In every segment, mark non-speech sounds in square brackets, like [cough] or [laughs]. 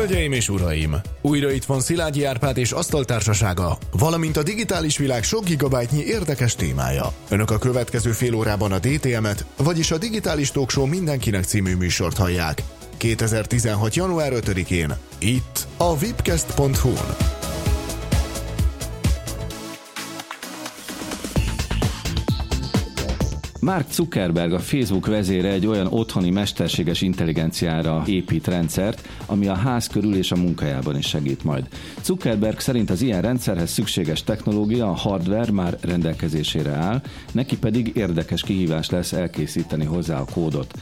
Hölgyeim és uraim! Újra itt van Szilágyi Árpád és Asztaltársasága, valamint a digitális világ sok gigabájtnyi érdekes témája. Önök a következő fél órában a DTM-et, vagyis a Digitális Talkshow mindenkinek című műsort hallják. 2016. január 5-én, itt a vipcast.hu-n. Mark Zuckerberg, a Facebook vezére egy olyan otthoni mesterséges intelligenciára épít rendszert, ami a ház körül és a munkájában is segít majd. Zuckerberg szerint az ilyen rendszerhez szükséges technológia, a hardware már rendelkezésére áll, neki pedig érdekes kihívás lesz elkészíteni hozzá a kódot.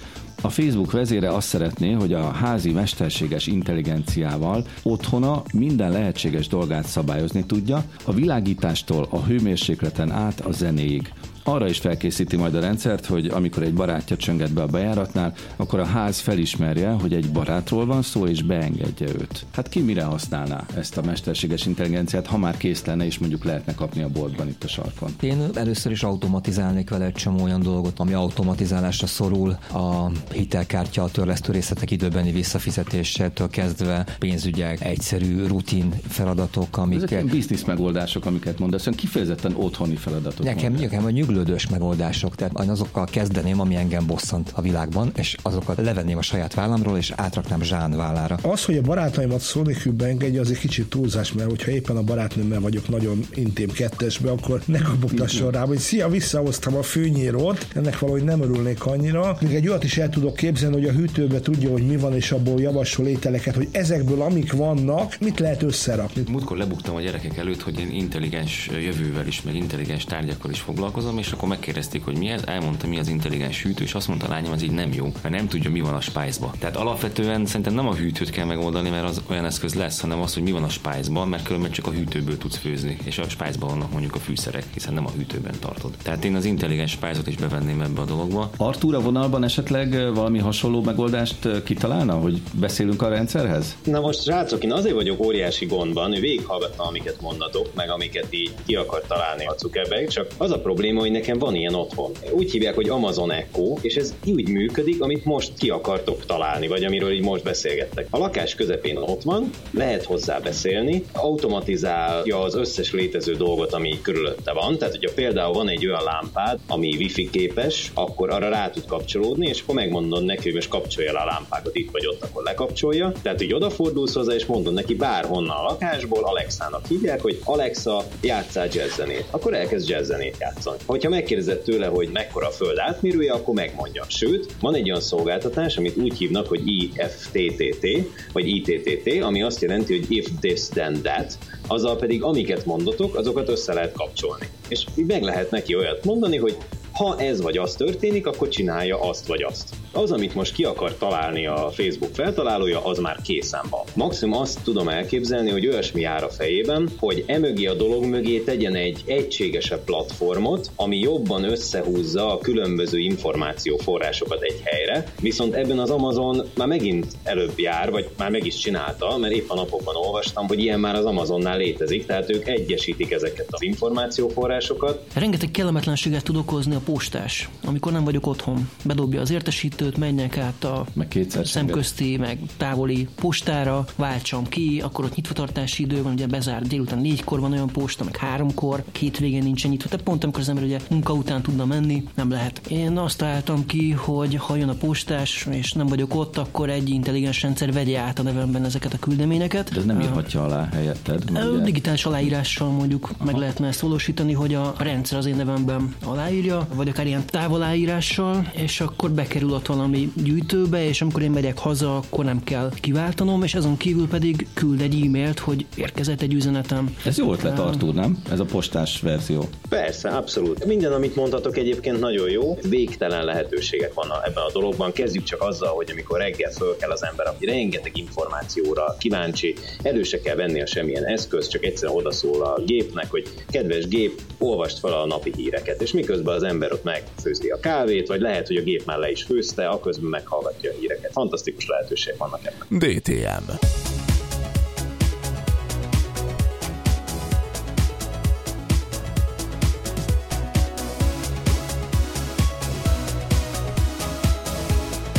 A Facebook vezére azt szeretné, hogy a házi mesterséges intelligenciával otthona minden lehetséges dolgát szabályozni tudja, a világítástól a hőmérsékleten át a zenéig arra is felkészíti majd a rendszert, hogy amikor egy barátja csönget be a bejáratnál, akkor a ház felismerje, hogy egy barátról van szó, és beengedje őt. Hát ki mire használná ezt a mesterséges intelligenciát, ha már kész lenne, és mondjuk lehetne kapni a boltban itt a sarkon? Én először is automatizálnék vele egy csomó olyan dolgot, ami automatizálásra szorul, a hitelkártya, a törlesztő részletek időbeni visszafizetésétől kezdve pénzügyek, egyszerű rutin feladatok, amik... Ezek biznisz megoldások, amiket mondasz, kifejezetten otthoni feladatok. Nekem, nekem a nyugló fejlődős megoldások. Tehát én azokkal kezdeném, ami engem bosszant a világban, és azokat levenném a saját vállamról, és átraknám Zsán vállára. Az, hogy a barátaimat szónikűbe engedje, az egy kicsit túlzás, mert hogyha éppen a barátnőmmel vagyok nagyon intém kettesbe, akkor ne kapogtasson rá, hogy szia, visszahoztam a fűnyírót, ennek valahogy nem örülnék annyira. Még egy olyat is el tudok képzelni, hogy a hűtőbe tudja, hogy mi van, és abból javasol ételeket, hogy ezekből, amik vannak, mit lehet összerakni. Múltkor lebuktam a gyerekek előtt, hogy én intelligens jövővel is, meg intelligens tárgyakkal is foglalkozom, és és akkor megkérdezték, hogy mi ez, elmondta, mi az intelligens hűtő, és azt mondta a lányom, ez így nem jó, mert nem tudja, mi van a spájzban. Tehát alapvetően szerintem nem a hűtőt kell megoldani, mert az olyan eszköz lesz, hanem az, hogy mi van a spájzban, mert különben csak a hűtőből tudsz főzni, és a spájzban vannak mondjuk a fűszerek, hiszen nem a hűtőben tartod. Tehát én az intelligens spájzot is bevenném ebbe a dologba. Artúr a vonalban esetleg valami hasonló megoldást kitalálna, hogy beszélünk a rendszerhez? Na most, srácok, én azért vagyok óriási gondban, hogy végighallgatna, amiket mondatok, meg amiket így ki akar találni a Zuckerberg, csak az a probléma, hogy nekem van ilyen otthon. Úgy hívják, hogy Amazon Echo, és ez úgy működik, amit most ki akartok találni, vagy amiről így most beszélgettek. A lakás közepén ott van, lehet hozzá beszélni, automatizálja az összes létező dolgot, ami körülötte van. Tehát, hogyha például van egy olyan lámpád, ami wifi képes, akkor arra rá tud kapcsolódni, és akkor megmondod neki, hogy most kapcsolja le a lámpákat itt vagy ott, akkor lekapcsolja. Tehát, hogy odafordulsz hozzá, és mondod neki bárhonnan a lakásból, Alexának hívják, hogy Alexa, játsszál jazzzenét. Akkor elkezd jazzzenét játszani. Hogyha megkérdezett tőle, hogy mekkora a föld átmérője, akkor megmondja. Sőt, van egy olyan szolgáltatás, amit úgy hívnak, hogy IFTTT, vagy ITTT, ami azt jelenti, hogy if this then that, azzal pedig amiket mondotok, azokat össze lehet kapcsolni. És így meg lehet neki olyat mondani, hogy ha ez vagy az történik, akkor csinálja azt vagy azt. Az, amit most ki akar találni a Facebook feltalálója, az már készen van. Maximum azt tudom elképzelni, hogy olyasmi jár a fejében, hogy emögé a dolog mögé tegyen egy egységesebb platformot, ami jobban összehúzza a különböző információforrásokat egy helyre, viszont ebben az Amazon már megint előbb jár, vagy már meg is csinálta, mert épp a napokban olvastam, hogy ilyen már az Amazonnál létezik, tehát ők egyesítik ezeket az információforrásokat. Rengeteg kellemetlenséget tud okozni a postás, amikor nem vagyok otthon. Bedobja az értesítőt, menjek át a meg szemközti, meg távoli postára, váltsam ki, akkor ott nyitvatartási idő van, ugye bezárt délután négykor van olyan posta, meg háromkor, két végén nincsen nyitva. Tehát pont amikor az ember ugye munka után tudna menni, nem lehet. Én azt találtam ki, hogy ha jön a postás, és nem vagyok ott, akkor egy intelligens rendszer vegye át a nevemben ezeket a küldeményeket. De ez nem írhatja alá helyetted. Digitális aláírással mondjuk Aha. meg lehetne ezt valósítani, hogy a rendszer az én nevemben aláírja, vagy akár ilyen távoláírással, és akkor bekerül ott valami gyűjtőbe, és amikor én megyek haza, akkor nem kell kiváltanom, és azon kívül pedig küld egy e-mailt, hogy érkezett egy üzenetem. Ez jó ötlet, Artur, nem? Ez a postás verzió. Persze, abszolút. Minden, amit mondhatok egyébként nagyon jó. Végtelen lehetőségek vannak ebben a dologban. Kezdjük csak azzal, hogy amikor reggel föl kell az ember, aki rengeteg információra kíváncsi, előse kell venni a semmilyen eszköz, csak egyszerűen odaszól a gépnek, hogy kedves gép, olvast fel a napi híreket, és miközben az ember ott megfőzi a kávét, vagy lehet, hogy a gép már le is főzte, aközben meghallgatja a híreket. Fantasztikus lehetőség vannak ebben. DTM.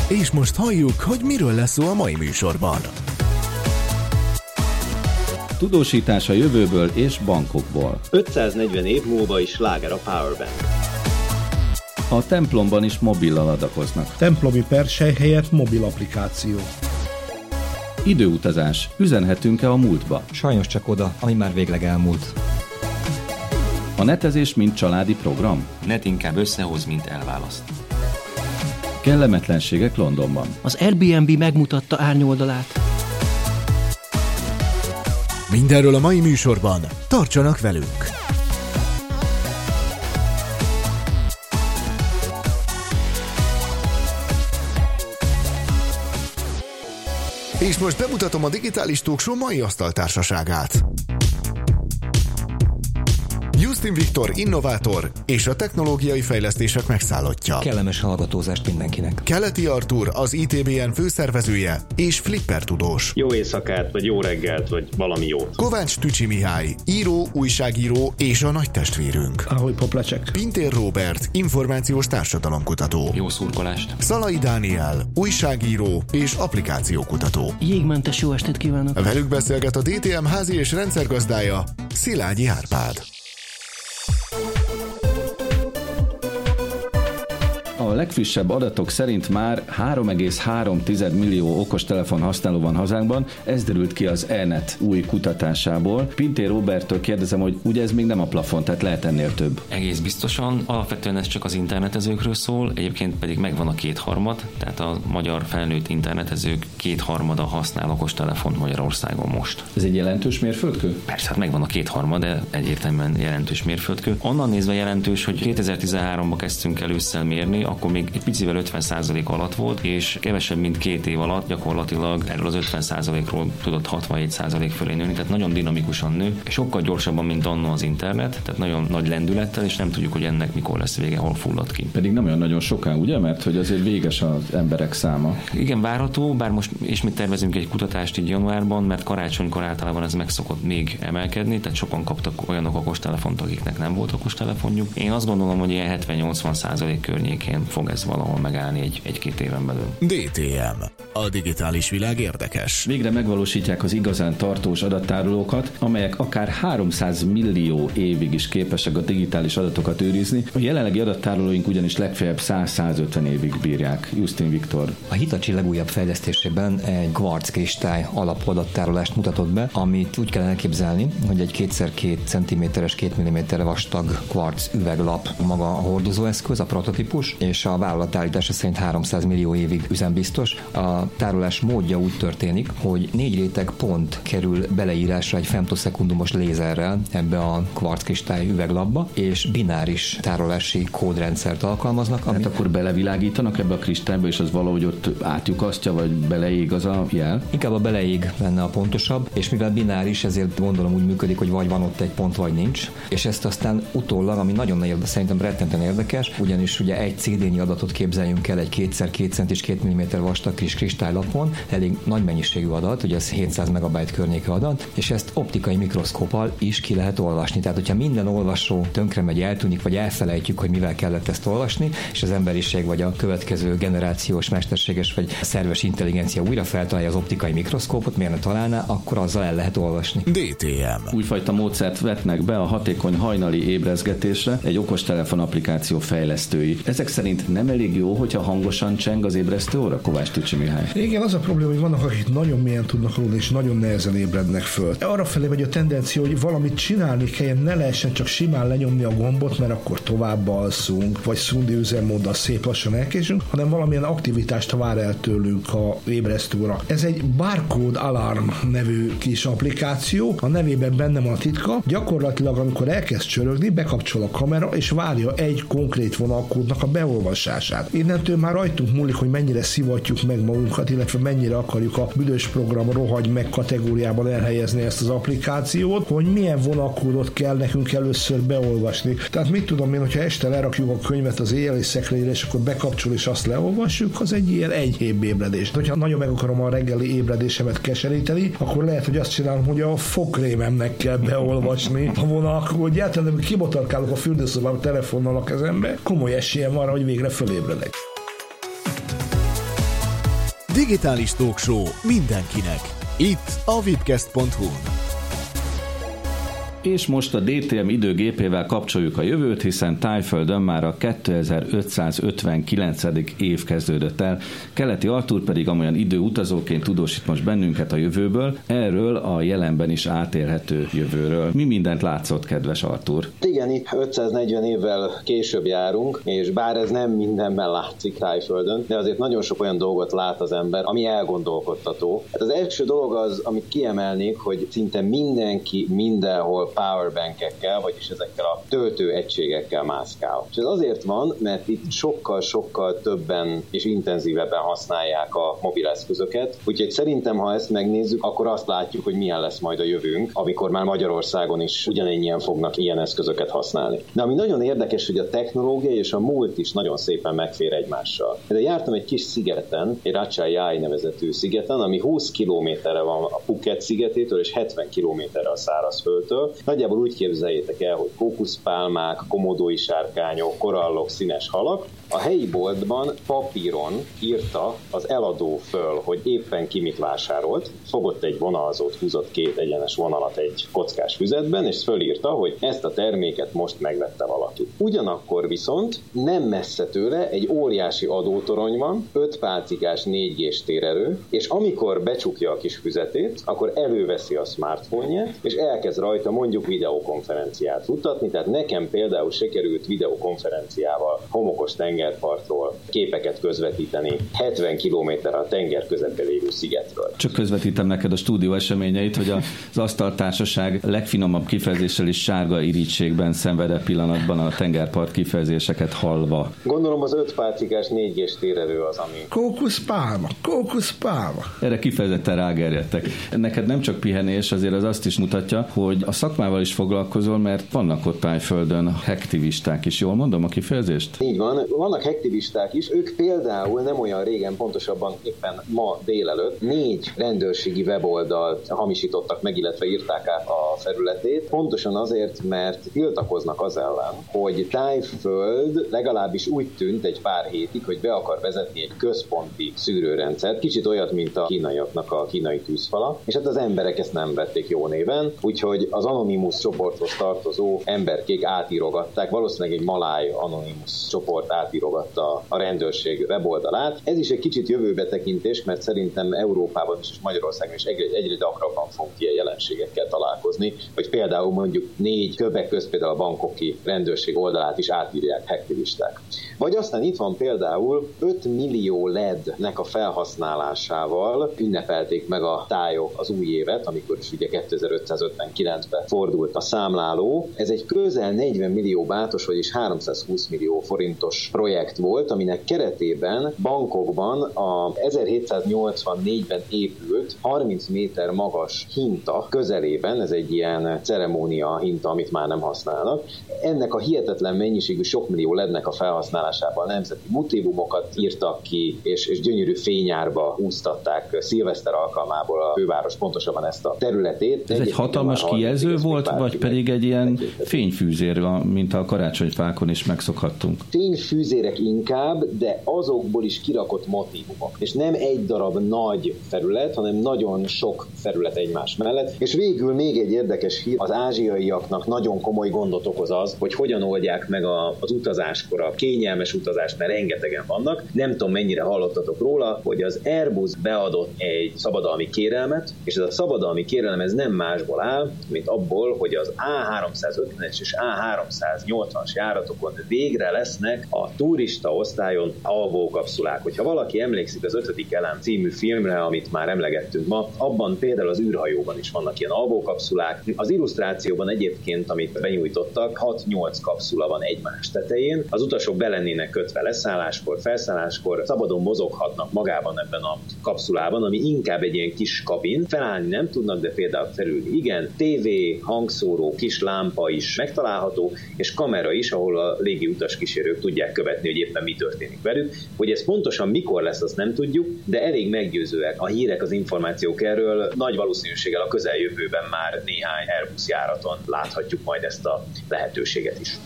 És most halljuk, hogy miről lesz szó a mai műsorban. Tudósítás a jövőből és bankokból. 540 év múlva is láger a Powerbank. A templomban is mobillal adakoznak. Templomi persely helyett mobil applikáció. Időutazás. Üzenhetünk-e a múltba? Sajnos csak oda, ami már végleg elmúlt. A netezés mint családi program? Net inkább összehoz, mint elválaszt. Kellemetlenségek Londonban. Az Airbnb megmutatta árnyoldalát. Mindenről a mai műsorban. Tartsanak velünk! És most bemutatom a Digitális Talkshow mai asztaltársaságát. Justin Viktor innovátor és a technológiai fejlesztések megszállottja. Kellemes hallgatózást mindenkinek. Keleti Artur az ITBN főszervezője és Flipper tudós. Jó éjszakát, vagy jó reggelt, vagy valami jót. Kovács Tücsi Mihály, író, újságíró és a nagy testvérünk. Ahogy poplecsek. Pintér Robert, információs társadalomkutató. Jó szurkolást! Szalai Dániel, újságíró és applikációkutató. Jégmentes jó estét kívánok! Velük beszélget a DTM házi és rendszergazdája, Szilágyi Árpád. Legfrissebb adatok szerint már 3,3 millió okostelefon használó van hazánkban, ez derült ki az ENET új kutatásából. Pintér Roberttől kérdezem, hogy ugye ez még nem a plafon, tehát lehet ennél több. Egész biztosan. Alapvetően ez csak az internetezőkről szól, egyébként pedig megvan a kétharmad, tehát a magyar felnőtt internetezők kétharmada használ okostelefont Magyarországon most. Ez egy jelentős mérföldkő? Persze, hát megvan a kétharmad, de egyértelműen jelentős mérföldkő. Onnan nézve jelentős, hogy 2013-ban kezdtünk el ősszel mérni, akkor még egy picivel 50% alatt volt, és kevesebb, mint két év alatt gyakorlatilag erről az 50%-ról tudott 67% fölé nőni, tehát nagyon dinamikusan nő, és sokkal gyorsabban, mint annó az internet, tehát nagyon nagy lendülettel, és nem tudjuk, hogy ennek mikor lesz vége, hol fullad ki. Pedig nem olyan nagyon soká, ugye? Mert hogy azért véges az emberek száma. Igen, várható, bár most ismét tervezünk egy kutatást így januárban, mert karácsonykor általában ez meg szokott még emelkedni, tehát sokan kaptak olyanok okostelefont, akiknek nem volt okostelefonjuk. Én azt gondolom, hogy ilyen 70-80 százalék környékén fog ez valahol megállni egy, egy-két éven belül. DTM. A digitális világ érdekes. Végre megvalósítják az igazán tartós adattárolókat, amelyek akár 300 millió évig is képesek a digitális adatokat őrizni. A jelenlegi adattárolóink ugyanis legfeljebb 100-150 évig bírják. Justin Viktor. A Hitachi legújabb fejlesztésében egy kvarc kristály alapadattárolást mutatott be, amit úgy kell elképzelni, hogy egy 2x2 cm-es, 2 mm vastag kvarc üveglap maga a hordozóeszköz, a prototípus, és a vállalat állítása szerint 300 millió évig üzembiztos. A tárolás módja úgy történik, hogy négy réteg pont kerül beleírásra egy femtoszekundumos lézerrel ebbe a kvarckristály üveglapba, és bináris tárolási kódrendszert alkalmaznak. Hát akkor belevilágítanak ebbe a kristályba, és az valahogy ott átjukasztja, vagy beleég az a jel? Inkább a beleég lenne a pontosabb, és mivel bináris, ezért gondolom úgy működik, hogy vagy van ott egy pont, vagy nincs. És ezt aztán utólag, ami nagyon érdekes, szerintem rettentően érdekes, ugyanis ugye egy CD-nyi adatot képzeljünk el egy 2x2 cent és 2 mm vastag kis kristálylapon, elég nagy mennyiségű adat, ugye ez 700 megabyte környéke adat, és ezt optikai mikroszkóppal is ki lehet olvasni. Tehát, hogyha minden olvasó tönkre megy, eltűnik, vagy elfelejtjük, hogy mivel kellett ezt olvasni, és az emberiség vagy a következő generációs mesterséges vagy szerves intelligencia újra feltalálja az optikai mikroszkópot, miért ne találná, akkor azzal el lehet olvasni. DTM. Újfajta módszert vetnek be a hatékony hajnali ébrezgetésre egy okostelefon applikáció fejlesztői. Ezek szerint nem elég jó, hogyha hangosan cseng az ébresztő óra, Kovács Tücsi Mihály. Igen, az a probléma, hogy vannak, akik nagyon mélyen tudnak aludni, és nagyon nehezen ébrednek föl. Arra felé megy a tendencia, hogy valamit csinálni kell, ne lehessen csak simán lenyomni a gombot, mert akkor tovább alszunk, vagy szundi üzemmóddal szép lassan elkésünk, hanem valamilyen aktivitást vár el tőlünk a ébresztőra. Ez egy Barcode Alarm nevű kis applikáció, a nevében benne van a titka. Gyakorlatilag, amikor elkezd csörögni, bekapcsol a kamera, és várja egy konkrét vonalkódnak a beolvasását. Innentől már rajtunk múlik, hogy mennyire szivatjuk meg magunkat, illetve mennyire akarjuk a büdös program rohagy meg kategóriában elhelyezni ezt az applikációt, hogy milyen vonalkódot kell nekünk először beolvasni. Tehát mit tudom én, hogyha este lerakjuk a könyvet az éjjeli szekrényre, és akkor bekapcsol és azt leolvassuk, az egy ilyen enyhébb ébredés. Hogyha nagyon meg akarom a reggeli ébredésemet keseríteni, akkor lehet, hogy azt csinálom, hogy a fokrémemnek kell beolvasni a vonalkódját, tehát amikor kibotarkálok a fürdőszobában telefonnal a kezembe, komoly esélye van, hogy végre fölébredek. Digitális Talkshow mindenkinek. Itt a vipcast.hu. És most a DTM időgépével kapcsoljuk a jövőt, hiszen Tájföldön már a 2559. év kezdődött el. Keleti Artúr pedig amolyan időutazóként tudósít most bennünket a jövőből, erről a jelenben is átélhető jövőről. Mi mindent látszott, kedves Artúr? Igen, itt 540 évvel később járunk, és bár ez nem mindenben látszik Tájföldön, de azért nagyon sok olyan dolgot lát az ember, ami elgondolkodtató. Hát az első dolog az, amit kiemelnék, hogy szinte mindenki mindenhol powerbankekkel, vagyis ezekkel a töltő egységekkel mászkál. És ez azért van, mert itt sokkal-sokkal többen és intenzívebben használják a mobileszközöket, úgyhogy szerintem, ha ezt megnézzük, akkor azt látjuk, hogy milyen lesz majd a jövőnk, amikor már Magyarországon is ugyanennyien fognak ilyen eszközöket használni. De ami nagyon érdekes, hogy a technológia és a múlt is nagyon szépen megfér egymással. De jártam egy kis szigeten, egy Rachai nevezetű szigeten, ami 20 kilométerre van a Phuket szigetétől és 70 kilométerre a szárazföldtől. Nagyjából úgy képzeljétek el, hogy kókuszpálmák, komodói sárkányok, korallok, színes halak. A helyi boltban papíron írta az eladó föl, hogy éppen ki mit vásárolt, fogott egy vonalzót, húzott két egyenes vonalat egy kockás füzetben, és fölírta, hogy ezt a terméket most megvette valaki. Ugyanakkor viszont nem messze tőle egy óriási adótorony van, 5 pálcikás 4G-s térerő, és amikor becsukja a kis füzetét, akkor előveszi a smartphone és elkezd rajta mondjuk videokonferenciát futtatni, tehát nekem például sikerült videokonferenciával homokos tengerpartról képeket közvetíteni 70 km a tenger közepén lévő szigetről. Csak közvetítem neked a stúdió eseményeit, hogy az asztaltársaság legfinomabb kifejezéssel is sárga irítségben szenvedett pillanatban a tengerpart kifejezéseket hallva. Gondolom az 5 pálcikás 4G-s térerő az, ami... Kókuszpálma, kókuszpálma. Erre kifejezetten rágerjedtek. Neked nem csak pihenés, azért az azt is mutatja, hogy a szakmával is foglalkozol, mert vannak ott tájföldön hektivisták is. Jól mondom a kifejezést? Így van. Vannak hektivisták is. Ők például nem olyan régen, pontosabban éppen ma délelőtt négy rendőrségi weboldalt hamisítottak meg, illetve írták át a felületét. Pontosan azért, mert tiltakoznak az ellen, hogy Tájföld legalábbis úgy tűnt egy pár hétig, hogy be akar vezetni egy központi szűrőrendszert, kicsit olyat, mint a kínaiaknak a kínai tűzfala, és hát az emberek ezt nem vették jó néven, úgyhogy az Anonymous csoporthoz tartozó emberkék átírogatták, valószínűleg egy maláj Anonymous csoport átírogatta a rendőrség weboldalát. Ez is egy kicsit jövőbe tekintés, mert szerintem Európában és Magyarországon is egyre, egyre gyakrabban fogunk ilyen jelenségekkel találkozni, hogy például mondjuk négy többek közt például a bankoki rendőrség oldalát is átírják hektivisták. Vagy aztán itt van például 5 millió LED-nek a felhasználásával ünnepelték meg a tájok az új évet, amikor is ugye 2559-ben fordult a számláló. Ez egy közel 40 millió bátos, vagyis 320 millió forintos projekt volt, aminek keretében bankokban a 1784-ben épült 30 méter magas hinta közelében, ez egy ilyen ceremónia hinta, amit már nem használnak. Ennek a hihetetlen mennyiségű sok millió lednek a felhasználásával nemzeti motivumokat írtak ki, és, és gyönyörű fényárba úsztatták szilveszter alkalmából a főváros pontosabban ezt a területét. Ez egy hatalmas kijelző volt, vagy pedig egy ilyen fényfűzér, mint a karácsonyfákon is megszokhattunk? Fényfűzérek inkább, de azokból is kirakott motivumok. És nem egy darab nagy felület, hanem nagyon sok felület egymás mellett. És végül még egy érdekes hír, az ázsiaiaknak nagyon komoly gondot okoz az, hogy hogyan oldják meg a, az utazáskor a kényelmes utazást, mert rengetegen vannak. Nem tudom, mennyire hallottatok róla, hogy az Airbus beadott egy szabadalmi kérelmet, és ez a szabadalmi kérelem ez nem másból áll, mint abból, hogy az A350-es és A380-as járatokon végre lesznek a turista osztályon alvókapszulák. Hogyha valaki emlékszik az ötödik elem című filmre, amit már emlegettünk ma, abban például az űrhajóban is vannak ilyen alvókapszulák. Az illusztrációban egyébként, amit benyújtottak, 6-8 kapszula van egymás tetején. Az utasok belennének kötve leszálláskor, felszálláskor, szabadon mozoghatnak magában ebben a kapszulában, ami inkább egy ilyen kis kabin. Felállni nem tudnak, de például felülni igen. TV, hangszóró, kis lámpa is megtalálható, és kamera is, ahol a légi utas kísérők tudják követni, hogy éppen mi történik velük. Hogy ez pontosan mikor lesz, azt nem tudjuk, de elég meggyőzőek a hírek, az információk erről. Nagy valószínűséggel a közeljövőben már néhány Airbus járaton láthatjuk majd ezt a lehetőséget is.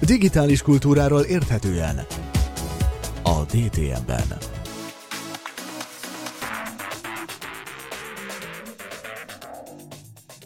Digitális kultúráról érthetően a DTM-ben.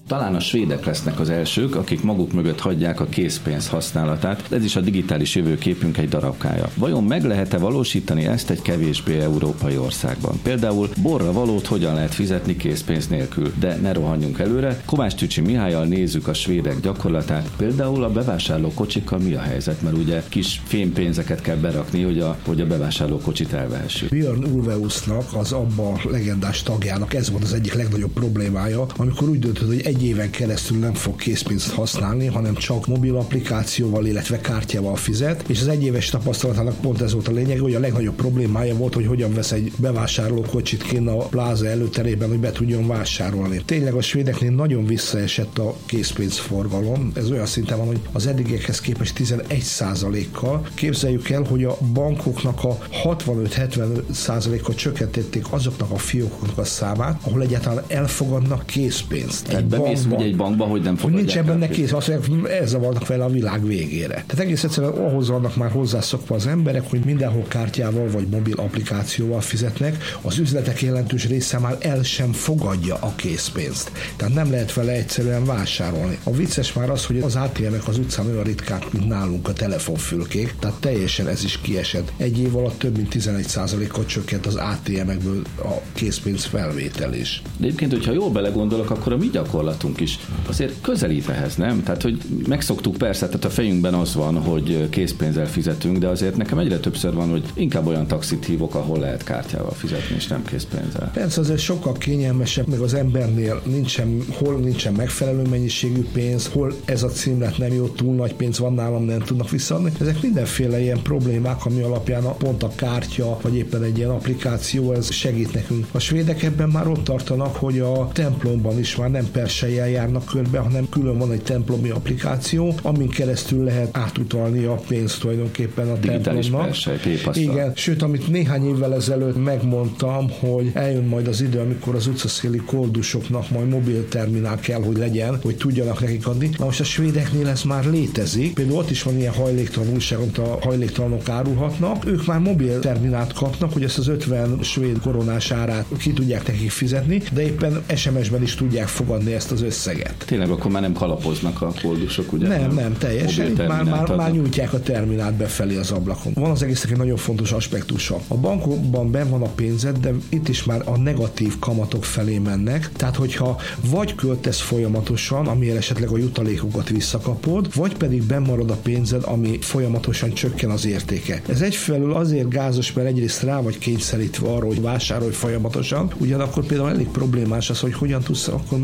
Talán a svédek lesznek az elsők, akik maguk mögött hagyják a készpénz használatát. Ez is a digitális jövőképünk egy darabkája. Vajon meg lehet-e valósítani ezt egy kevésbé európai országban? Például borra valót hogyan lehet fizetni készpénz nélkül? De ne rohanjunk előre. Kovács Tücsi Mihályal nézzük a svédek gyakorlatát. Például a bevásárló kocsikkal mi a helyzet? Mert ugye kis fémpénzeket kell berakni, hogy a, hogy a bevásárló kocsit elvehessük. Björn Ulveusnak, az abba legendás tagjának ez volt az egyik legnagyobb problémája, amikor úgy döntött, hogy egy éven keresztül nem fog készpénzt használni, hanem csak mobil applikációval, illetve kártyával fizet, és az egyéves tapasztalatának pont ez volt a lényeg, hogy a legnagyobb problémája volt, hogy hogyan vesz egy bevásárló kocsit kinn a pláza előterében, hogy be tudjon vásárolni. Tényleg a svédeknél nagyon visszaesett a készpénzforgalom, ez olyan szinten van, hogy az eddigiekhez képest 11% kal Képzeljük el, hogy a bankoknak a 65-70 a csökkentették azoknak a fiókoknak a számát, ahol egyáltalán elfogadnak készpénzt. Tehát bemész ugye egy bankba, hogy nem hogy nincs benne kész, azt mondják, ezzel vannak vele a világ végére. Tehát egész egyszerűen ahhoz vannak már hozzászokva az emberek, hogy mindenhol kártyával vagy mobil applikációval fizetnek, az üzletek jelentős része már el sem fogadja a készpénzt. Tehát nem lehet vele egyszerűen vásárolni. A vicces már az, hogy az ATM-ek az utcán olyan ritkák, mint nálunk a telefonfülkék, tehát teljesen ez is kiesett. Egy év alatt több mint 11%-kal csökkent az ATM-ekből a készpénz felvétel is. De egyébként, hogyha jól belegondolok, akkor a mi gyakorlatunk is azért közelít ehhez, nem? Tehát, hogy megszoktuk persze, tehát a fejünkben az van, hogy készpénzzel fizetünk, de azért nekem egyre többször van, hogy inkább olyan taxit hívok, ahol lehet kártyával fizetni, és nem készpénzzel. Persze azért sokkal kényelmesebb, meg az embernél nincsen, hol nincsen megfelelő mennyiségű pénz, hol ez a címlet nem jó, túl nagy pénz van nálam, nem tudnak visszaadni. Ezek mindenféle ilyen problémák, ami alapján a, pont a kártya, vagy éppen egy ilyen applikáció, ez segít nekünk. A svédek ebben már ott tartanak, hogy a templomban is már nem persejjel járnak körbe, hanem külön van egy templomi applikáció, amin keresztül lehet átutalni a pénzt tulajdonképpen a Digitális templomnak. Persej, Igen, sőt, amit néhány évvel ezelőtt megmondtam, hogy eljön majd az idő, amikor az utcaszéli koldusoknak majd mobilterminál kell, hogy legyen, hogy tudjanak nekik adni. Na most a svédeknél ez már létezik. Például ott is van ilyen hajléktalan újság, amit a hajléktalanok árulhatnak. Ők már mobil terminált kapnak, hogy ezt az 50 svéd koronás árát ki tudják nekik fizetni, de éppen SMS-ben is tudják fogadni ezt az összeget. Tényleg akkor már nem kalapoznak a koldusok, ugye? Nem, nem, teljesen. Már, már, már nyújtják a terminált befelé az ablakon. Van az egésznek egy nagyon fontos aspektusa. A bankokban ben van a pénzed, de itt is már a negatív kamatok felé mennek. Tehát, hogyha vagy költesz folyamatosan, ami esetleg a jutalékokat visszakapod, vagy pedig bemarad a pénzed, ami folyamatosan csökken az értéke. Ez egyfelől azért gázos, mert egyrészt rá vagy kényszerítve arra, hogy vásárolj folyamatosan, ugyanakkor például elég problémás az, hogy hogyan tudsz akkor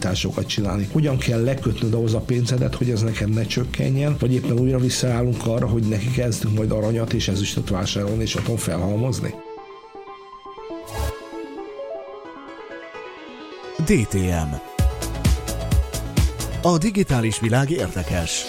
megtakarításokat csinálni. Hogyan kell lekötnöd ahhoz a pénzedet, hogy ez neked ne csökkenjen, vagy éppen újra visszaállunk arra, hogy neki kezdünk majd aranyat és ezüstöt vásárolni és otthon felhalmozni. DTM A digitális világ érdekes.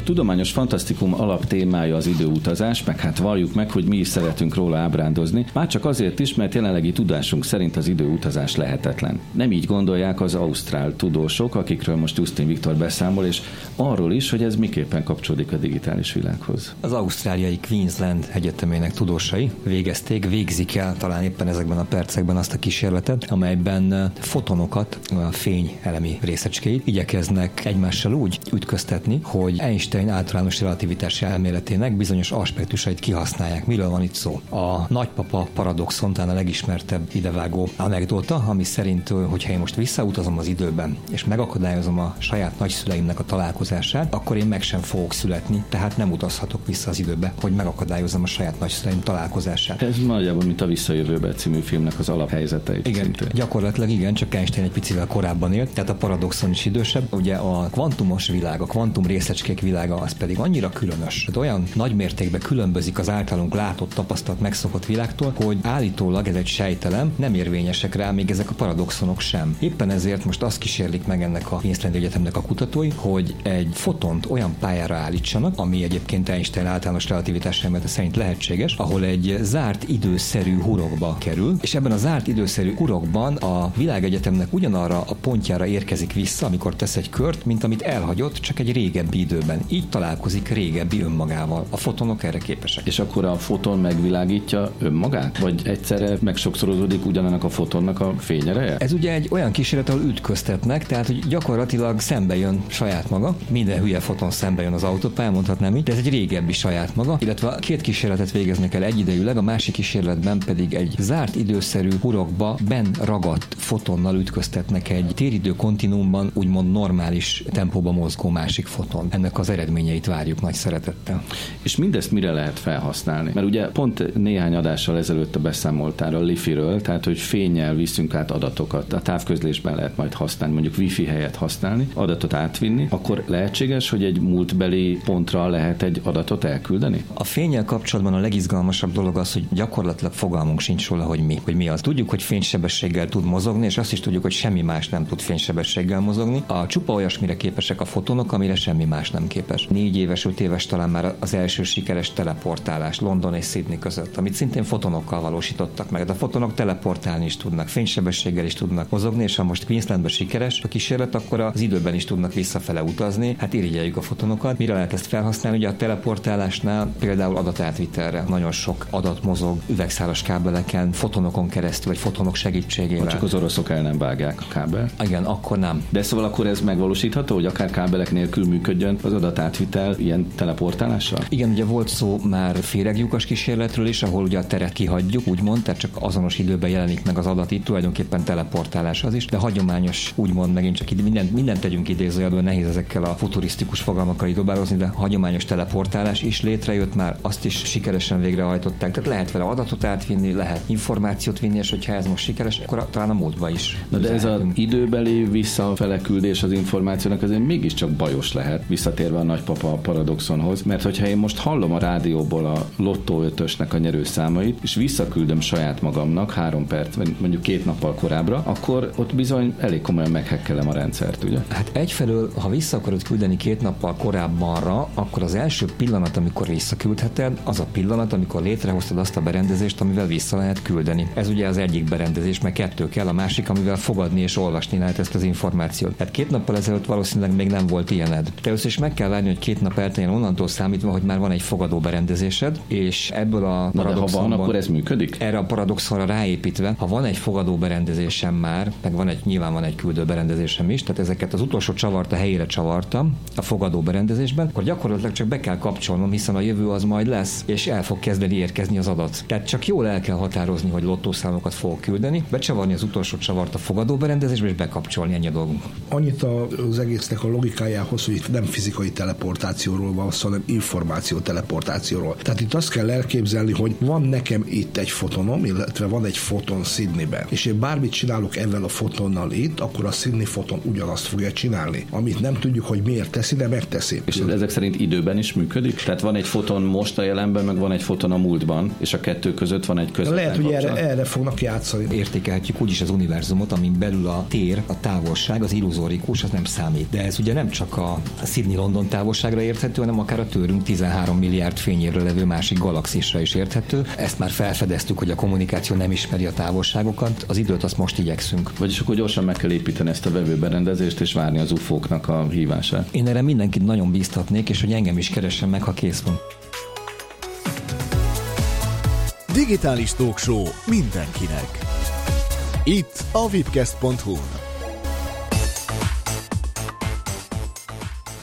A tudományos fantasztikum alaptémája az időutazás, meg hát valljuk meg, hogy mi is szeretünk róla ábrándozni, már csak azért is, mert jelenlegi tudásunk szerint az időutazás lehetetlen. Nem így gondolják az ausztrál tudósok, akikről most Justin Viktor beszámol, és arról is, hogy ez miképpen kapcsolódik a digitális világhoz. Az ausztráliai Queensland egyetemének tudósai végezték, végzik el talán éppen ezekben a percekben azt a kísérletet, amelyben fotonokat, a fény elemi részecskéit igyekeznek egymással úgy ütköztetni, hogy Einstein általános relativitási elméletének bizonyos aspektusait kihasználják. Miről van itt szó? A nagypapa paradoxon, talán a legismertebb idevágó anekdota, ami szerint, hogyha én most visszautazom az időben, és megakadályozom a saját nagyszüleimnek a találkozását, akkor én meg sem fogok születni, tehát nem utazhatok vissza az időbe, hogy megakadályozom a saját nagyszüleim találkozását. Ez nagyjából, mint a Visszajövőbe című filmnek az alaphelyzete. Igen, szintén. gyakorlatilag igen, csak Einstein egy picivel korábban élt, tehát a paradoxon is idősebb. Ugye a kvantumos világ, a kvantum részecskék világa az pedig annyira különös, hogy olyan nagy mértékben különbözik az általunk látott, tapasztalt, megszokott világtól, hogy állítólag ez egy sejtelem, nem érvényesek rá még ezek a paradoxonok sem. Éppen ezért most azt kísérlik meg ennek a Queensland Egyetemnek a kutatói, hogy egy fotont olyan pályára állítsanak, ami egyébként Einstein általános relativitás elmélete szerint lehetséges, ahol egy zárt időszerű hurokba kerül, és ebben a zárt időszerű hurokban a világegyetemnek ugyanarra a pontjára érkezik vissza, amikor tesz egy kört, mint amit elhagyott csak egy régebbi időben. Képernyőn. Így találkozik régebbi önmagával. A fotonok erre képesek. És akkor a foton megvilágítja önmagát? Vagy egyszerre megsokszorozódik ugyanannak a fotonnak a fényereje? Ez ugye egy olyan kísérlet, ahol ütköztetnek, tehát hogy gyakorlatilag szembe jön saját maga. Minden hülye foton szembe jön az autópályán, mondhatnám így, de ez egy régebbi saját maga, illetve két kísérletet végeznek el egyidejűleg, a másik kísérletben pedig egy zárt időszerű hurokba ben ragadt fotonnal ütköztetnek egy téridő kontinuumban úgymond normális tempóban mozgó másik foton. Ennek az eredményeit várjuk nagy szeretettel. És mindezt mire lehet felhasználni? Mert ugye pont néhány adással ezelőtt a beszámoltál a Lifiről, tehát hogy fényel viszünk át adatokat. A távközlésben lehet majd használni, mondjuk wifi helyet használni, adatot átvinni, akkor lehetséges, hogy egy múltbeli pontra lehet egy adatot elküldeni? A fényel kapcsolatban a legizgalmasabb dolog az, hogy gyakorlatilag fogalmunk sincs róla, hogy mi, hogy mi az. Tudjuk, hogy fénysebességgel tud mozogni, és azt is tudjuk, hogy semmi más nem tud fénysebességgel mozogni. A csupa olyasmire képesek a fotonok, amire semmi más nem képes. Négy éves, öt éves talán már az első sikeres teleportálás London és Sydney között, amit szintén fotonokkal valósítottak meg. De a fotonok teleportálni is tudnak, fénysebességgel is tudnak mozogni, és ha most Queenslandben sikeres a kísérlet, akkor az időben is tudnak visszafele utazni. Hát irigyeljük a fotonokat. Mire lehet ezt felhasználni? Ugye a teleportálásnál például adatátvitelre nagyon sok adat mozog üvegszálas kábeleken, fotonokon keresztül, vagy fotonok segítségével. Csak az oroszok el nem vágják a kábel. Igen, akkor nem. De szóval akkor ez megvalósítható, hogy akár kábelek nélkül működjön az adatátvitel ilyen teleportálással? Igen, ugye volt szó már féreglyukas kísérletről is, ahol ugye a teret kihagyjuk, úgymond, tehát csak azonos időben jelenik meg az adat itt, tulajdonképpen teleportálás az is, de hagyományos, úgymond megint csak ide, mindent, mindent tegyünk idézőjelben, nehéz ezekkel a futurisztikus fogalmakkal dobározni, de hagyományos teleportálás is létrejött már, azt is sikeresen végrehajtották. Tehát lehet vele adatot átvinni, lehet információt vinni, és hogyha ez most sikeres, akkor talán a múltba is. Na de ez az időbeli visszafele küldés az információnak azért mégiscsak bajos lehet, visszatérve a nagypapa paradoxonhoz, mert hogyha én most hallom a rádióból a Lotto 5-ösnek a nyerőszámait, és visszaküldöm saját magamnak három perc, vagy mondjuk két nappal korábbra, akkor ott bizony elég komolyan meghekkelem a rendszert, ugye? Hát egyfelől, ha vissza akarod küldeni két nappal korábbanra, akkor az első pillanat, amikor visszaküldheted, az a pillanat, amikor létrehoztad azt a berendezést, amivel vissza lehet küldeni. Ez ugye az egyik berendezés, mert kettő kell, a másik, amivel fogadni és olvasni lehet ezt az információt. Hát két nappal ezelőtt valószínűleg még nem volt ilyened. Te is meg kell várni, hogy két nap elteljen onnantól számítva, hogy már van egy fogadó berendezésed, és ebből a Na de ha van, akkor ez működik? Erre a paradoxonra ráépítve, ha van egy fogadó berendezésem már, meg van egy, nyilván van egy küldő berendezésem is, tehát ezeket az utolsó csavart a helyére csavartam a fogadó berendezésben, akkor gyakorlatilag csak be kell kapcsolnom, hiszen a jövő az majd lesz, és el fog kezdeni érkezni az adat. Tehát csak jól el kell határozni, hogy lottószámokat fogok küldeni, becsavarni az utolsó csavart a fogadó berendezésbe, és bekapcsolni ennyi a dolgunk. Annyit az egésznek a logikájához, hogy itt nem fizikai teleportációról van szó, hanem információ teleportációról. Tehát itt azt kell elképzelni, hogy van nekem itt egy fotonom, illetve van egy foton Sydneyben, és én bármit csinálok ezzel a fotonnal itt, akkor a Sydney foton ugyanazt fogja csinálni. Amit nem tudjuk, hogy miért teszi, de megteszi. És ez ezek szerint időben is működik? Tehát van egy foton most a jelenben, meg van egy foton a múltban, és a kettő között van egy közvetlen Lehet, hogy erre, erre fognak játszani. Értékelhetjük úgyis az univerzumot, amin belül a tér, a távolság, az illuzórikus, az nem számít. De ez ugye nem csak a Sydney-London távolságra érthető, hanem akár a tőlünk 13 milliárd fényévre levő másik galaxisra is érthető. Ezt már felfedeztük, hogy a kommunikáció nem ismeri a távolságokat, az időt azt most igyekszünk. Vagyis akkor gyorsan meg kell építeni ezt a vevőberendezést, és várni az ufóknak a hívását. Én erre mindenkit nagyon bíztatnék, és hogy engem is keressen meg, ha kész van. Digitális Talkshow mindenkinek. Itt a vipcast.hu.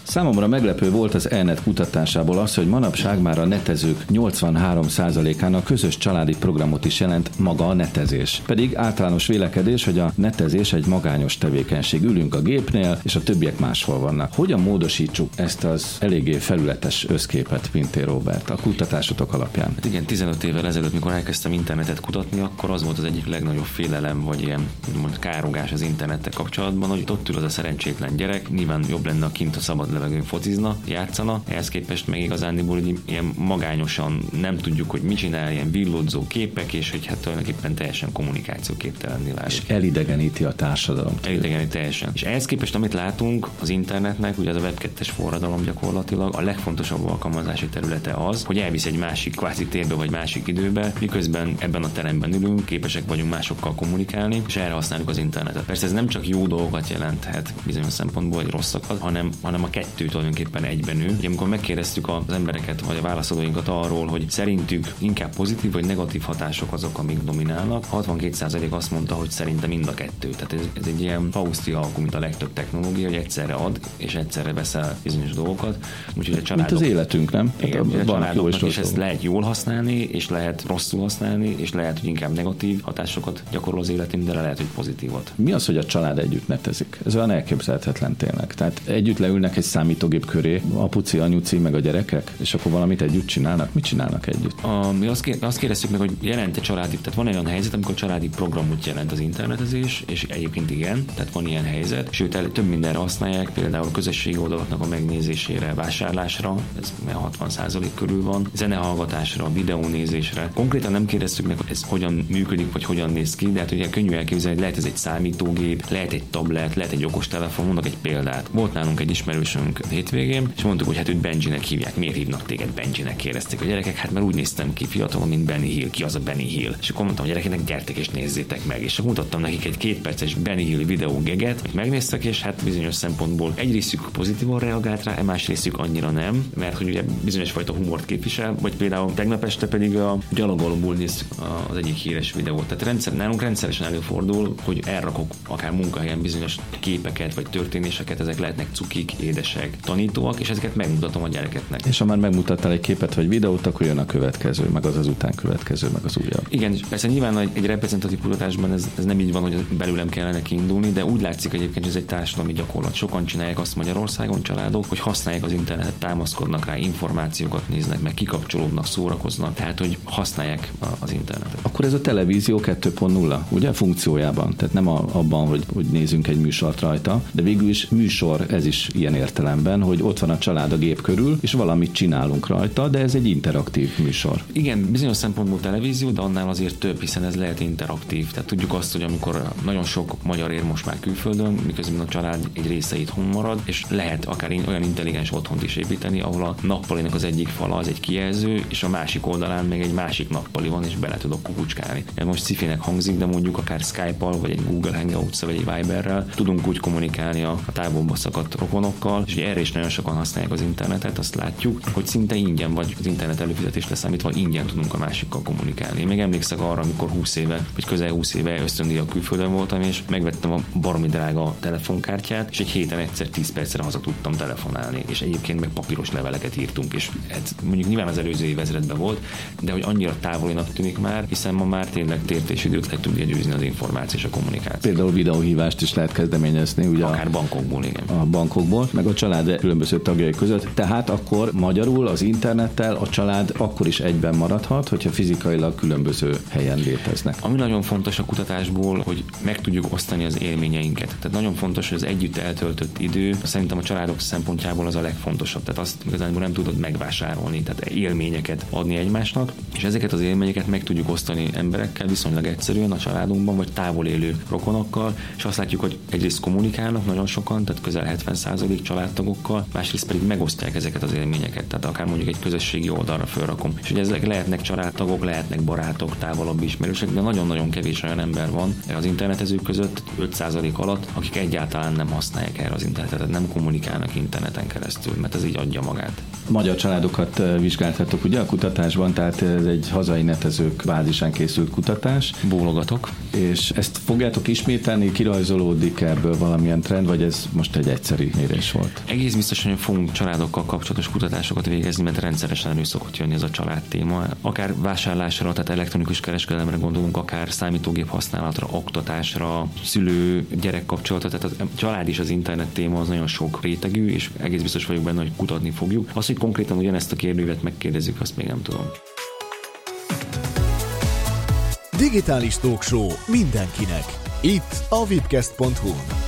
Számomra meglepő volt az ELNET kutatásából az, hogy manapság már a netezők 83%-ának közös családi programot is jelent maga a netezés. Pedig általános vélekedés, hogy a netezés egy magányos tevékenység. Ülünk a gépnél, és a többiek máshol vannak. Hogyan módosítsuk ezt az eléggé felületes összképet, Pinté Robert, a kutatásotok alapján? Hát igen, 15 évvel ezelőtt, mikor elkezdtem internetet kutatni, akkor az volt az egyik legnagyobb félelem, vagy ilyen úgymond károgás az internettel kapcsolatban, hogy ott ül az a szerencsétlen gyerek, nyilván jobb lenne, a kint a szabad levegőn focizna, játszana, ehhez képest meg igazándiból hogy ilyen magányosan nem tudjuk, hogy mit csinál, ilyen villódzó képek, és hogy hát tulajdonképpen teljesen kommunikációképtelenné válik. És elidegeníti a társadalom. Elidegeni teljesen. És ehhez képest, amit látunk az internetnek, ugye ez a web 2 forradalom gyakorlatilag, a legfontosabb alkalmazási területe az, hogy elvisz egy másik kvázi térbe vagy másik időbe, miközben ebben a teremben ülünk, képesek vagyunk másokkal kommunikálni, és erre használjuk az internetet. Persze ez nem csak jó dolgokat jelenthet bizonyos szempontból, vagy rosszakat, hanem, hanem a ke- kettő tulajdonképpen egyben ő. Ugye, amikor megkérdeztük az embereket vagy a válaszadóinkat arról, hogy szerintük inkább pozitív vagy negatív hatások azok, amik dominálnak, 62% azt mondta, hogy szerintem mind a kettő. Tehát ez, ez egy ilyen Fausti alkú, mint a legtöbb technológia, hogy egyszerre ad és egyszerre veszel bizonyos dolgokat. Úgyhogy a családok, Mint az életünk, nem? igen, Hát a jó és és ezt lehet jól használni, és lehet rosszul használni, és lehet, hogy inkább negatív hatásokat gyakorol az életünk, de lehet, hogy pozitívat. Mi az, hogy a család együtt netezik? Ez olyan elképzelhetetlen tényleg. Tehát együtt leülnek egy számítógép köré, apuci, anyuci, meg a gyerekek, és akkor valamit együtt csinálnak. Mit csinálnak együtt? A, mi azt, ké- azt kérdeztük meg, hogy jelente családi, tehát van olyan helyzet, amikor családi programot jelent az internetezés, és egyébként igen, tehát van ilyen helyzet, sőt el, több mindenre használják, például a közösségi oldalaknak a megnézésére, vásárlásra, ez már 60% körül van, zenehallgatásra, videónézésre. Konkrétan nem kérdeztük meg, hogy ez hogyan működik, vagy hogyan néz ki, de hát ugye könnyű elképzelni, hogy lehet ez egy számítógép, lehet egy tablet, lehet egy okostelefon, mondok egy példát. Volt nálunk egy ismerősünk hétvégén, és mondtuk, hogy hát őt Benjinek hívják. Miért hívnak téged Benjinek? Kérdezték a gyerekek, hát mert úgy néztem ki fiatalon, mint Benny Hill. Ki az a Benny Hill? És akkor mondtam a gyerekeknek, gyertek és nézzétek meg. És akkor mutattam nekik egy két perces Benny Hill videógeget, hogy megnéztek, és hát bizonyos szempontból egy részük pozitívan reagált rá, más részük annyira nem, mert hogy ugye bizonyos fajta humort képvisel, vagy például tegnap este pedig a gyalogolóból néztük az egyik híres videót. Tehát rendszer, nálunk rendszeresen előfordul, hogy elrakok akár munkahelyen bizonyos képeket vagy történéseket, ezek lehetnek cukik, édesek, tanítóak, és ezeket megmutatom a gyerekeknek. És ha már megmutattál egy képet vagy videót, akkor jön a következő, meg az az után következő, meg az újabb. Igen, és persze nyilván egy, egy reprezentatív kutatásban ez, ez nem így van, hogy belőlem kellene kiindulni, de úgy látszik egyébként, hogy ez egy társadalmi gyakorlat. Sokan csinálják azt Magyarországon, családok, hogy használják az internetet, támaszkodnak rá, információkat néznek, meg kikapcsolódnak, szórakoznak, tehát hogy használják az internetet. Akkor ez a televízió 2.0, ugye funkciójában, tehát nem a, abban, hogy, hogy nézünk egy műsort rajta, de végül is műsor ez is ilyen értelemben, hogy ott van a család a gép körül, és valamit csinálunk rajta, de ez egy interaktív műsor. Igen, bizonyos szempontból televízió, de annál azért több, hiszen ez lehet interaktív. Tehát tudjuk azt, hogy amikor nagyon sok magyar ér most már külföldön, miközben a család egy része itthon marad, és lehet akár olyan intelligens otthont is építeni, ahol a nappalinak az egyik fala az egy kijelző, és a másik oldalán meg egy másik nappali van, és bele tudok kukucskálni. Ez most szifinek hangzik, de mondjuk akár Skype-al, vagy egy Google Hangouts, vagy egy Viberrel tudunk úgy kommunikálni a, a távolba szakadt rokonokkal, és ugye erre is nagyon sokan használják az internetet, azt látjuk, hogy szinte ingyen vagy az internet előfizetés leszámítva ingyen tudunk a másikkal kommunikálni. Én még emlékszek arra, amikor 20 éve, vagy közel 20 éve ösztöndíjak külföldön voltam, és megvettem a baromi drága telefonkártyát, és egy héten egyszer 10 percre haza tudtam telefonálni, és egyébként meg papíros leveleket írtunk, és ez mondjuk nyilván az előző évezredben volt, de hogy annyira távolinak tűnik már, hiszen ma már tényleg tért és időt lehet tudni győzni az információ és a kommunikáció. Például videóhívást is lehet kezdeményezni, ugye a- Akár bankokból, igen. a bankokból, meg a család különböző tagjai között. Tehát akkor magyarul az internettel a család akkor is egyben maradhat, hogyha fizikailag különböző helyen léteznek. Ami nagyon fontos a kutatásból, hogy meg tudjuk osztani az élményeinket. Tehát nagyon fontos, hogy az együtt eltöltött idő szerintem a családok szempontjából az a legfontosabb. Tehát azt igazából nem tudod megvásárolni, tehát élményeket adni egymásnak, és ezeket az élményeket meg tudjuk osztani emberekkel viszonylag egyszerűen a családunkban, vagy távol élő rokonokkal, és azt látjuk, hogy egyrészt kommunikálnak nagyon sokan, tehát közel 70% családtagokkal, másrészt pedig megosztják ezeket az élményeket, tehát akár mondjuk egy közösségi oldalra felrakom. És ugye ezek lehetnek családtagok, lehetnek barátok, távolabb ismerősök, de nagyon-nagyon kevés olyan ember van az internetezők között, 5% alatt, akik egyáltalán nem használják erre az internetet, nem kommunikálnak interneten keresztül, mert ez így adja magát. Magyar családokat eh, vizsgáltatok ugye a kutatásban, tehát ez egy hazai netezők bázisán készült kutatás, Bólogatok. és ezt fogjátok ismételni, kirajzolódik ebből valamilyen trend, vagy ez most egy egyszeri mérés volt? Egész biztos, hogy fogunk családokkal kapcsolatos kutatásokat végezni, mert rendszeresen elő szokott jönni ez a család téma. Akár vásárlásra, tehát elektronikus kereskedelemre gondolunk, akár számítógép használatra, oktatásra, szülő, gyerek kapcsolata, tehát a család is az internet téma az nagyon sok rétegű, és egész biztos vagyok benne, hogy kutatni fogjuk. Az, hogy konkrétan ugyanezt a kérdővet megkérdezzük, azt még nem tudom. Digitális Talk Show mindenkinek. Itt a vipcast.hu.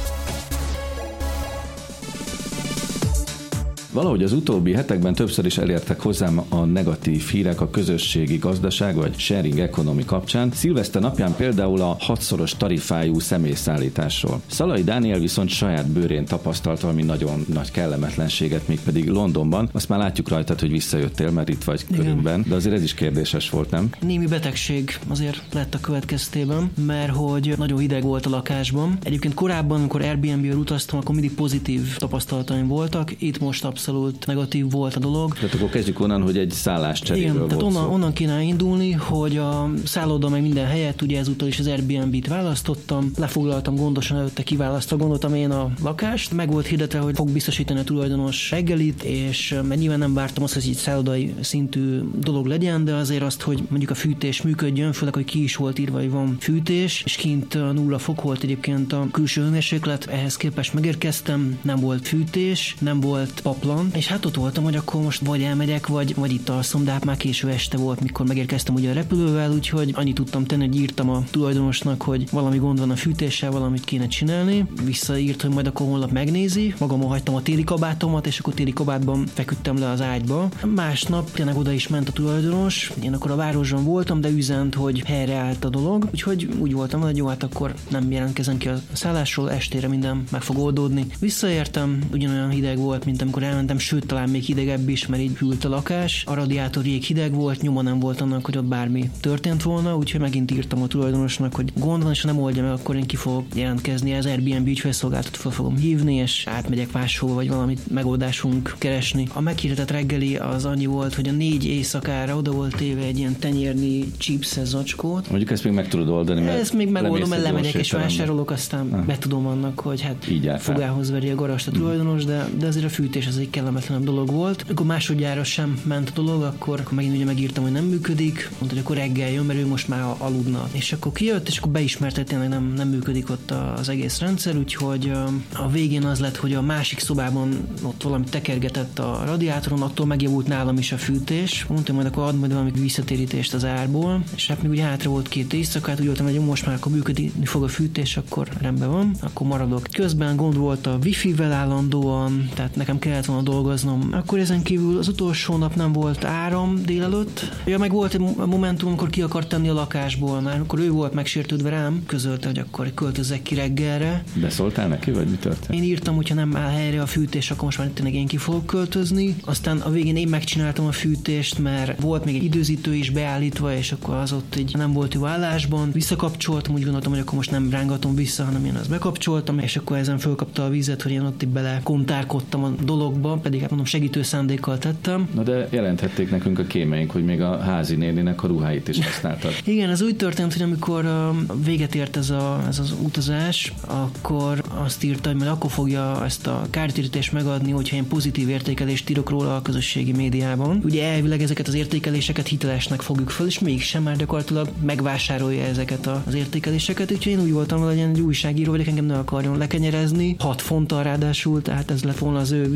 Valahogy az utóbbi hetekben többször is elértek hozzám a negatív hírek a közösségi gazdaság vagy sharing economy kapcsán. Szilveszter napján például a hatszoros tarifájú személyszállításról. Szalai Dániel viszont saját bőrén tapasztalt valami nagyon nagy kellemetlenséget, mégpedig Londonban. Azt már látjuk rajtad, hogy visszajöttél, mert itt vagy Igen. körünkben, de azért ez is kérdéses volt, nem? Némi betegség azért lett a következtében, mert hogy nagyon hideg volt a lakásban. Egyébként korábban, amikor Airbnb-ből utaztam, akkor mindig pozitív tapasztalataim voltak. Itt most abszolút negatív volt a dolog. Tehát akkor kezdjük onnan, hogy egy szállás Igen, volt tehát onnan, onnan kéne indulni, hogy a szálloda meg minden helyet, ugye ezúttal is az Airbnb-t választottam, lefoglaltam gondosan előtte kiválasztva, gondoltam én a lakást, meg volt hirdetve, hogy fog biztosítani a tulajdonos reggelit, és mert nyilván nem vártam azt, hogy egy szállodai szintű dolog legyen, de azért azt, hogy mondjuk a fűtés működjön, főleg, hogy ki is volt írva, hogy van fűtés, és kint nulla fok volt egyébként a külső hőmérséklet, ehhez képest megérkeztem, nem volt fűtés, nem volt paplan, és hát ott voltam, hogy akkor most vagy elmegyek, vagy, vagy itt alszom, de hát már késő este volt, mikor megérkeztem ugye a repülővel, úgyhogy annyit tudtam tenni, hogy írtam a tulajdonosnak, hogy valami gond van a fűtéssel, valamit kéne csinálni. Visszaírt, hogy majd akkor holnap megnézi. Magamon hagytam a téli kabátomat, és akkor téli kabátban feküdtem le az ágyba. Másnap tényleg oda is ment a tulajdonos. Én akkor a városban voltam, de üzent, hogy helyreállt a dolog. Úgyhogy úgy voltam, hogy jó, hát akkor nem jelentkezem ki a szállásról, estére minden meg fog oldódni. Visszaértem, ugyanolyan hideg volt, mint amikor elmentem, sőt, talán még hidegebb is, mert így hűlt a lakás. A radiátor rég hideg volt, nyoma nem volt annak, hogy ott bármi történt volna, úgyhogy megint írtam a tulajdonosnak, hogy gond van, és ha nem oldja meg, akkor én ki fogok jelentkezni az Airbnb ügyfélszolgáltat fel fogom hívni, és átmegyek máshol, vagy valamit megoldásunk keresni. A meghirdetett reggeli az annyi volt, hogy a négy éjszakára oda volt téve egy ilyen tenyérni chips zacskót. Mondjuk ezt még meg tudod oldani, mert ezt még megoldom, mert lemegyek és vásárolok, aztán ah. betudom annak, hogy hát Így fogához veri a garast a tulajdonos, de, de azért a fűtés az egy kellemetlenebb dolog volt. Akkor másodjára sem ment a dolog, akkor, akkor megint ugye megírtam, hogy nem működik, mondta, hogy akkor reggel jön, mert ő most már aludna. És akkor kijött, és akkor beismerte, tényleg nem, nem működik ott az egész rendszer, úgyhogy a végén az lett, hogy a másik szobában ott valami tekergetett a radiátoron, attól megjavult nálam is a fűtés. Mondtam, hogy akkor ad majd valami visszatérítést az árból, és hát még ugye hátra volt két éjszaka, hát úgy voltam, hogy most már akkor működni fog a fűtés, akkor rendben van, akkor maradok. Közben gond volt a wifi-vel állandóan, tehát nekem kellett volna dolgoznom. Akkor ezen kívül az utolsó nap nem volt áram délelőtt. Ja, meg volt egy momentum, amikor ki akart tenni a lakásból, már akkor ő volt megsértődve rám, közölte, hogy akkor költözek ki reggelre. Beszóltál neki, vagy mi történt? Én írtam, hogy ha nem áll helyre a fűtés, akkor most már tényleg én ki fogok költözni. Aztán a végén én megcsináltam a fűtést, mert volt még egy időzítő is beállítva, és akkor az ott egy nem volt jó állásban. Visszakapcsoltam, úgy gondoltam, hogy akkor most nem rángatom vissza, hanem én azt bekapcsoltam, és akkor ezen fölkapta a vizet, hogy én ott bele kontárkodtam a dologba, pedig hát mondom segítő szándékkal tettem. Na de jelenthették nekünk a kémeink, hogy még a házi néninek a ruháit is használtad. [laughs] Igen, ez úgy történt, hogy amikor véget ért ez, a, ez az utazás, akkor azt írta, hogy majd akkor fogja ezt a kártérítést megadni, hogyha én pozitív értékelést írok róla a közösségi médiában. Ugye elvileg ezeket az értékeléseket hitelesnek fogjuk fel, és mégsem már gyakorlatilag megvásárolja ezeket az értékeléseket, úgyhogy én úgy voltam hogy egy újságíró, hogy engem ne akarjon lekenyerezni. 6 fonttal ráadásul, tehát ez lett volna az ő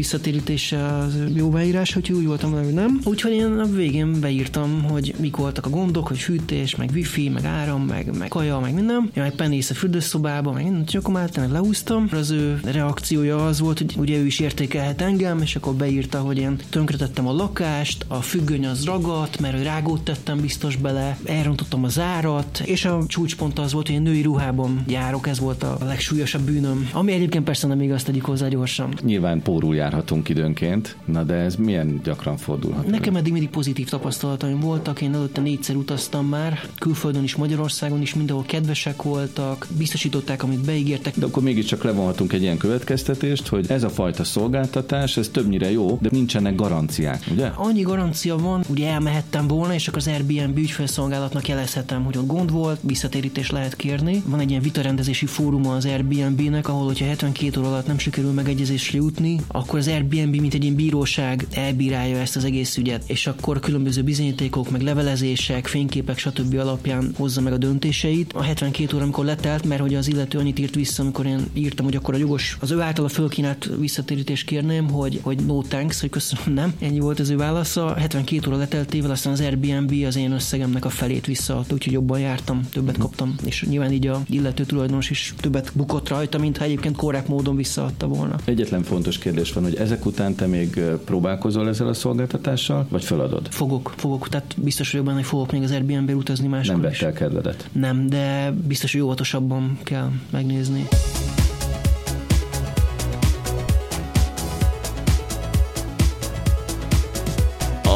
visszatérítése, az ő jóváírás, hogy úgy voltam hogy nem. Úgyhogy én a végén beírtam, hogy mik voltak a gondok, hogy fűtés, meg wifi, meg áram, meg, meg kaja, meg minden. Ja, meg penész a fürdőszobába, meg minden, csak akkor már leúztam. Az ő reakciója az volt, hogy ugye ő is értékelhet engem, és akkor beírta, hogy én tönkretettem a lakást, a függöny az ragadt, mert ő rágót tettem biztos bele, elrontottam az árat, és a csúcspont az volt, hogy én női ruhában járok, ez volt a legsúlyosabb bűnöm. Ami egyébként persze nem igaz, tegyük hozzá gyorsan. Nyilván pórul járhatunk időnként, na de ez milyen gyakran fordulhat? Nekem eddig mindig pozitív tapasztalataim voltak, én előtte négyszer utaztam már, külföldön is, Magyarországon is, mindenhol kedvesek voltak, biztosították, amit beígértek. De akkor mégiscsak levonhatunk egy ilyen következtetést, hogy ez a fajta szolgáltatás, ez többnyire jó, de nincsenek garanciák, ugye? Annyi garancia van, ugye elmehettem volna, és akkor az Airbnb ügyfélszolgálatnak jelezhetem, hogy ott gond volt, visszatérítés lehet kérni. Van egy ilyen vitarendezési fóruma az Airbnb-nek, ahol, hogyha 72 óra alatt nem sikerül megegyezésre jutni, akkor az Airbnb, mint egy ilyen bíróság elbírálja ezt az egész ügyet, és akkor különböző bizonyítékok, meg levelezések, fényképek, stb. alapján hozza meg a döntéseit. A 72 óra, amikor letelt, mert hogy az illető annyit írt vissza, amikor én írtam, hogy akkor a jogos, az ő által a fölkínált visszatérítést kérném, hogy, hogy no thanks, hogy köszönöm, nem. Ennyi volt az ő válasza. 72 óra leteltével aztán az Airbnb az én összegemnek a felét visszaadta, úgyhogy jobban jártam, többet kaptam, és nyilván így a illető tulajdonos is többet bukott rajta, mint ha egyébként korrekt módon visszaadta volna. Egyetlen fontos kérdés van, hogy ezek ezek után te még próbálkozol ezzel a szolgáltatással, vagy feladod? Fogok, fogok, tehát biztos vagyok benne, hogy fogok még az Airbnb utazni máskor Nem vettel kedvedet? Nem, de biztos, hogy óvatosabban kell megnézni.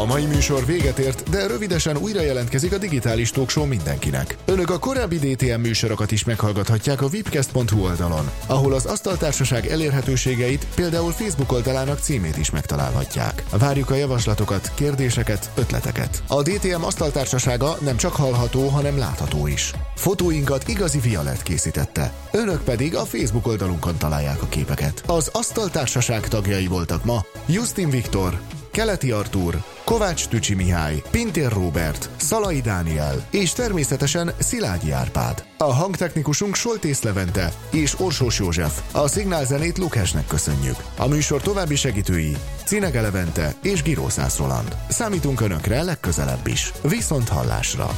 Mai műsor véget ért, de rövidesen újra jelentkezik a digitális talkshow mindenkinek. Önök a korábbi DTM műsorokat is meghallgathatják a vipcast.hu oldalon, ahol az asztaltársaság elérhetőségeit, például Facebook oldalának címét is megtalálhatják. Várjuk a javaslatokat, kérdéseket, ötleteket. A DTM asztaltársasága nem csak hallható, hanem látható is. Fotóinkat igazi Violet készítette. Önök pedig a Facebook oldalunkon találják a képeket. Az asztaltársaság tagjai voltak ma Justin Viktor, Keleti Artúr, Kovács Tücsi Mihály, Pintér Róbert, Szalai Dániel és természetesen Szilágyi Árpád. A hangtechnikusunk Soltész Levente és Orsós József. A szignálzenét Lukásnek köszönjük. A műsor további segítői Cinege Levente és Girószász Roland. Számítunk Önökre legközelebb is. Viszont hallásra!